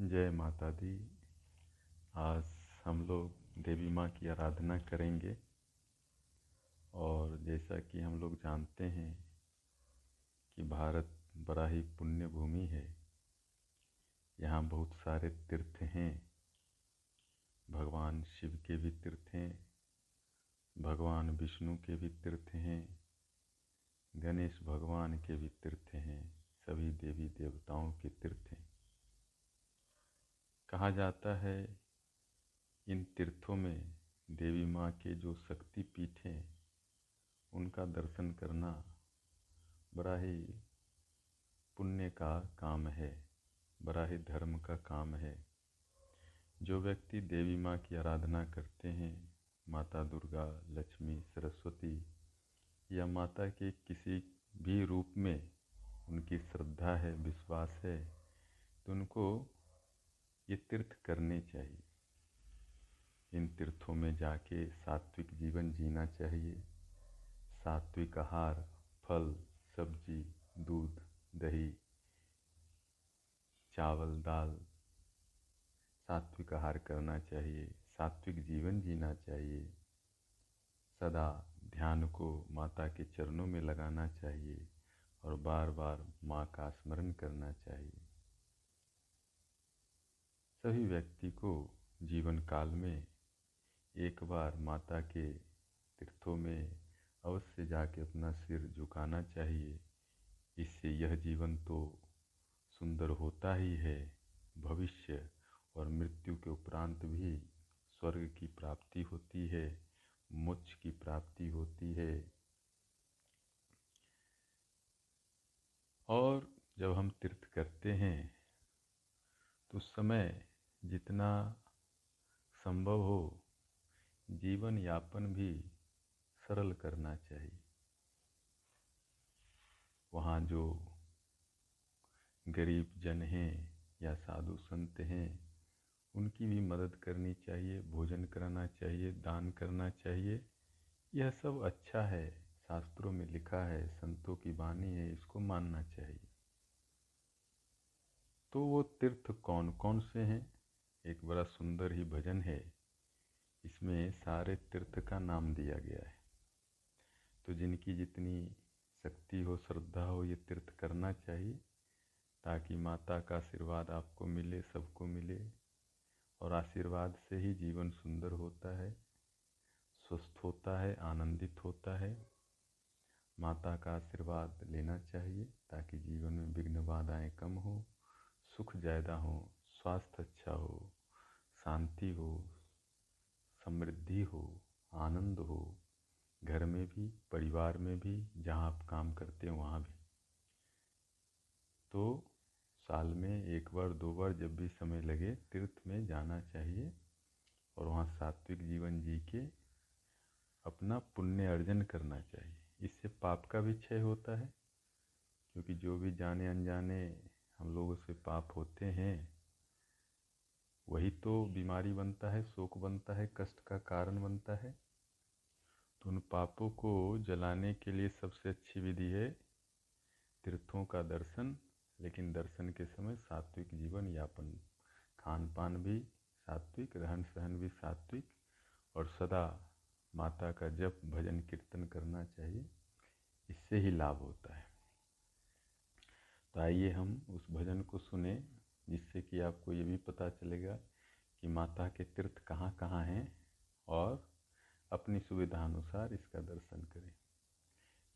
जय माता दी। आज हम लोग देवी माँ की आराधना करेंगे। और जैसा कि हम लोग जानते हैं कि भारत बड़ा ही पुण्य भूमि है। यहाँ बहुत सारे तीर्थ हैं। भगवान शिव के भी तीर्थ हैं। भगवान विष्णु के भी तीर्थ हैं। गणेश भगवान के भी तीर्थ हैं। सभी देवी देवताओं के तीर्थ हैं। कहा जाता है, इन तीर्थों में देवी माँ के जो शक्ति पीठ हैं, उनका दर्शन करना बड़ा ही पुण्य का काम है, बड़ा ही धर्म का काम है। जो व्यक्ति देवी माँ की आराधना करते हैं, माता दुर्गा, लक्ष्मी, सरस्वती या माता के किसी भी रूप में उनकी श्रद्धा है, विश्वास है तो उनको ये तीर्थ करने चाहिए। इन तीर्थों में जाके सात्विक जीवन जीना चाहिए। सात्विक आहार, फल, सब्ज़ी, दूध, दही, चावल, दाल, सात्विक आहार करना चाहिए, सात्विक जीवन जीना चाहिए। सदा ध्यान को माता के चरणों में लगाना चाहिए और बार बार माँ का स्मरण करना चाहिए। सभी व्यक्ति को जीवन काल में एक बार माता के तीर्थों में अवश्य जाके अपना सिर झुकाना चाहिए। इससे यह जीवन तो सुंदर होता ही है। भविष्य और मृत्यु के उपरांत भी स्वर्ग की प्राप्ति होती है, मोक्ष की प्राप्ति होती है। और जब हम तीर्थ करते हैं तो उस समय जितना संभव हो, जीवन यापन भी सरल करना चाहिए। वहाँ जो गरीब जन हैं या साधु संत हैं, उनकी भी मदद करनी चाहिए, भोजन कराना चाहिए, दान करना चाहिए। यह सब अच्छा है, शास्त्रों में लिखा है, संतों की वाणी है, इसको मानना चाहिए। तो वो तीर्थ कौन कौन से हैं? एक बड़ा सुंदर ही भजन है। इसमें सारे तीर्थ का नाम दिया गया है। तो जिनकी जितनी शक्ति हो, श्रद्धा हो, ये तीर्थ करना चाहिए, ताकि माता का आशीर्वाद आपको मिले, सबको मिले, और आशीर्वाद से ही जीवन सुंदर होता है, स्वस्थ होता है, आनंदित होता है। माता का आशीर्वाद लेना चाहिए, ताकि जीवन में विघ्न बाधाएँ कम हो, सुख ज़्यादा हो, स्वास्थ्य अच्छा हो शांति हो, समृद्धि हो, आनंद हो, घर में भी, परिवार में भी, जहाँ आप काम करते हैं वहाँ भी। तो साल में एक बार, दो बार जब भी समय लगे, तीर्थ में जाना चाहिए और वहाँ सात्विक जीवन जी के अपना पुण्य अर्जन करना चाहिए। इससे पाप का भी क्षय होता है, क्योंकि जो भी जाने अनजाने हम लोगों से पाप होते हैं वही तो बीमारी बनता है, शोक बनता है, कष्ट का कारण बनता है। तो उन पापों को जलाने के लिए सबसे अच्छी विधि है तीर्थों का दर्शन, लेकिन दर्शन के समय सात्विक जीवन यापन। खान पान भी सात्विक रहन सहन भी सात्विक, और सदा माता का जप, भजन, कीर्तन करना चाहिए, इससे ही लाभ होता है। तो आइए हम उस भजन को सुने। जिससे कि आपको ये भी पता चलेगा कि माता के तीर्थ कहाँ कहाँ हैं और अपनी सुविधा अनुसार इसका दर्शन करें।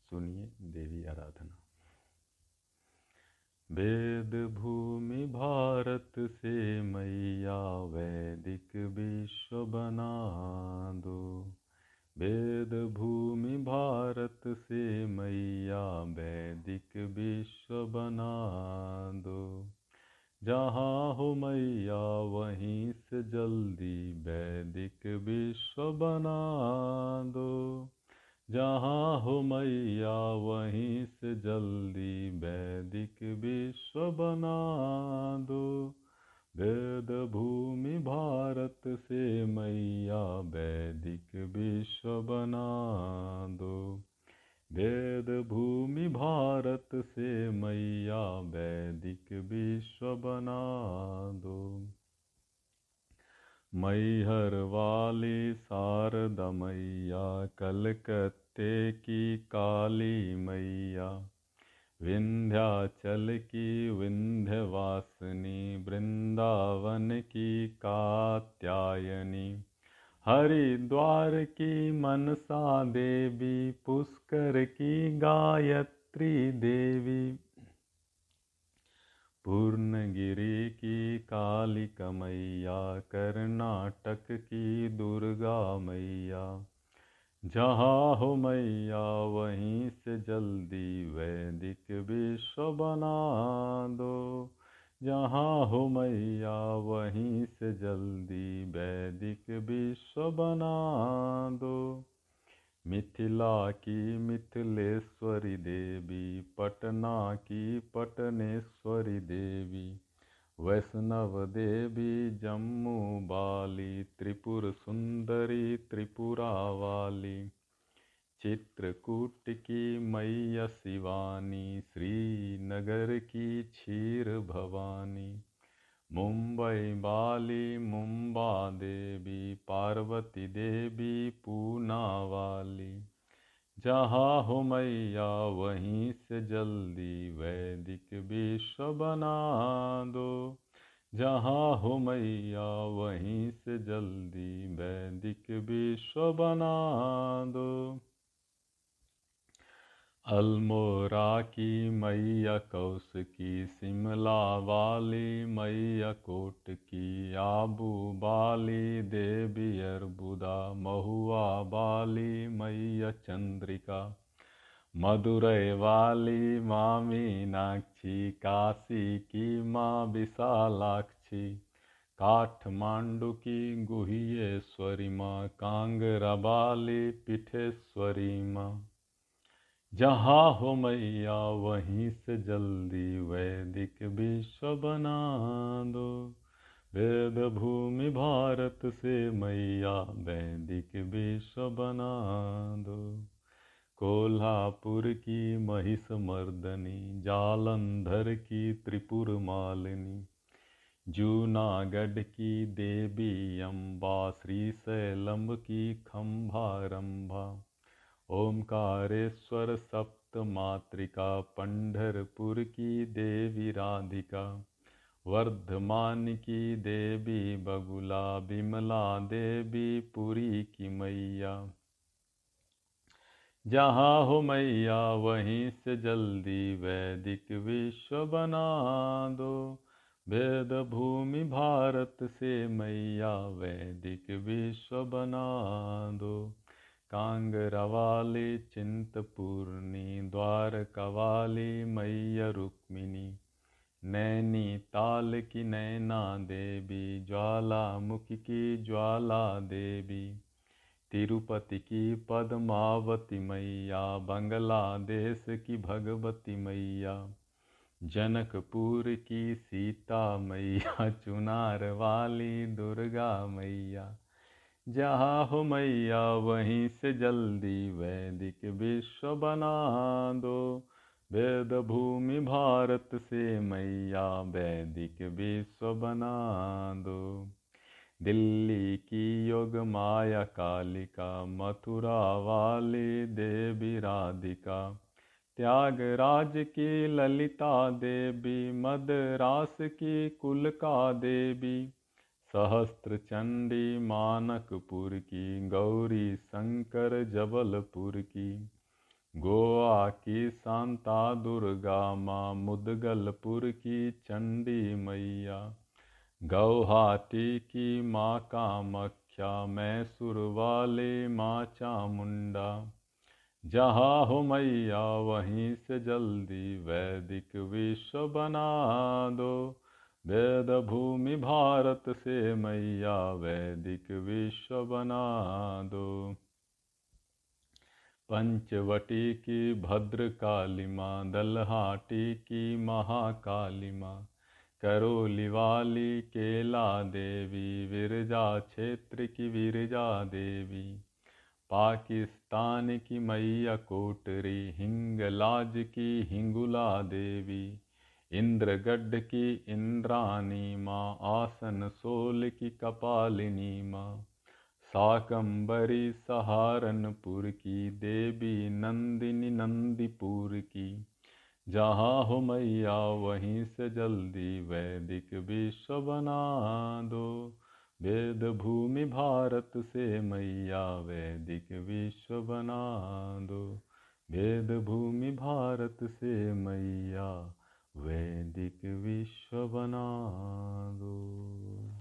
सुनिए देवी आराधना। वेद भूमि भारत से मैया वैदिक विश्व बना दो। वेद भूमि भारत से मैया वैदिक विश्व बना दो। जहाँ हो मैया, वहीं से जल्दी वैदिक विश्व बना दो। जहाँ हो मैया, वहीं से जल्दी वैदिक विश्व बना दो। वेद भूमि भारत से मैया, वैदिक विश्व बना दो। वेद भूमि भारत से बना दो मैहर वाली शारदा मैया कलकत्ते की काली मैया। विंध्याचल की विंध्यवासिनी वृंदावन की कात्यायनी। हरिद्वार की मनसा देवी, पुष्कर की गायत्री देवी। पूर्णगिरी की काली मैया कर्नाटक की दुर्गा मैया। जहाँ हो मैया, वहीं से जल्दी वैदिक विश्व बना दो। जहाँ हो मैया, वहीं से जल्दी वैदिक विश्व बना दो। मिथिला की मिथिलेश्वरी देवी, पटना की पटनेश्वरी देवी, वैष्णव देवी जम्मू बाली, त्रिपुर सुंदरी त्रिपुरा वाली, चित्रकूट की मैया शिवानी, श्रीनगर की क्षीर भवानी। मुंबई बाली, मुंबा देवी, पार्वती देवी, पूना वाली। जहाँ हो मैया, वहीं से जल्दी वैदिक विश्व बना दो। जहाँ हो मैया, वहीं से जल्दी वैदिक विश्व बना दो। अल्मोरा की मैया कौश की शिमला वाली मैया कोट की, आबू बाली देवी अरबुदा, महुआ बाली मैया चंद्रिका मदुरई वाली माँ मीनाक्षी काशी की माँ विशालाक्षी, काठमांडू की गुहिएश्वरी माँ, कांगरा बाली पीठेश्वरी माँ। जहाँ हो मैया, वहीं से जल्दी वैदिक विश्व बना दो। वेद भूमि भारत से मैया, वैदिक विश्व बना दो। कोल्हापुर की महिष मर्दनी जालंधर की त्रिपुर मालिनी जूनागढ़ की देवी अम्बा, श्री श्रीशैलम की खम्भारम्भा। ओंकारेश्वर सप्त मातृका की देवी राधिका वर्धमान की देवी बगुला बिमला देवी पुरी की मैया। जहाँ हो मैया, वहीं से जल्दी वैदिक विश्व बना दो। वेद भूमि भारत से मैया, वैदिक विश्व बना दो। कांगरवाली चिंतपूर्णी द्वारकवाली मैया रुक्मिणी। नैनी ताल की नैना देवी, ज्वालामुखी की ज्वाला देवी। तिरुपति की पद्मावती मैया, बांग्लादेश की भगवती मैया। जनकपुर की सीता मैया, चुनार वाली दुर्गा मैया। जहाँ हो मैया, वहीं से जल्दी वैदिक विश्व बना दो। वेद भूमि भारत से मैया, वैदिक विश्व बना दो। दिल्ली की योग माया कालिका मथुरा वाली देवी राधिका। त्यागराज की ललिता देवी, मदरास की कुलका देवी। सहस्त्र चंडी मानकपुर की, गौरी शंकर जबलपुर की, गोवा की शांता दुर्गा माँ मुदगलपुर की चंडी मैया, गौहाटी की माँ कामख्या, मैसूर वाले माँ चामुंडा। जहाँ हो मैया, वहीं से जल्दी वैदिक विश्व बना दो। वेद भूमि भारत से मैया वैदिक विश्व बना दो। पंचवटी की भद्र काली माँ दलहाटी की महाकाली माँ करौली वाली केला देवी, विरजा क्षेत्र की विरजा देवी, पाकिस्तान की मैया कोटरी, हिंगलाज की हिंगुला देवी इंद्रगढ़ की इंद्रानी माँ आसन सोल की कपालिनी माँ साकंबरी सहारनपुर की देवी नंदिनी नंदीपुर की जहाँ हो मैया वहीं से जल्दी वैदिक विश्व बना दो वेद भूमि भारत से मैया वैदिक विश्व बना दो वेद भूमि भारत से मैया वैदिक विश्व बना दो।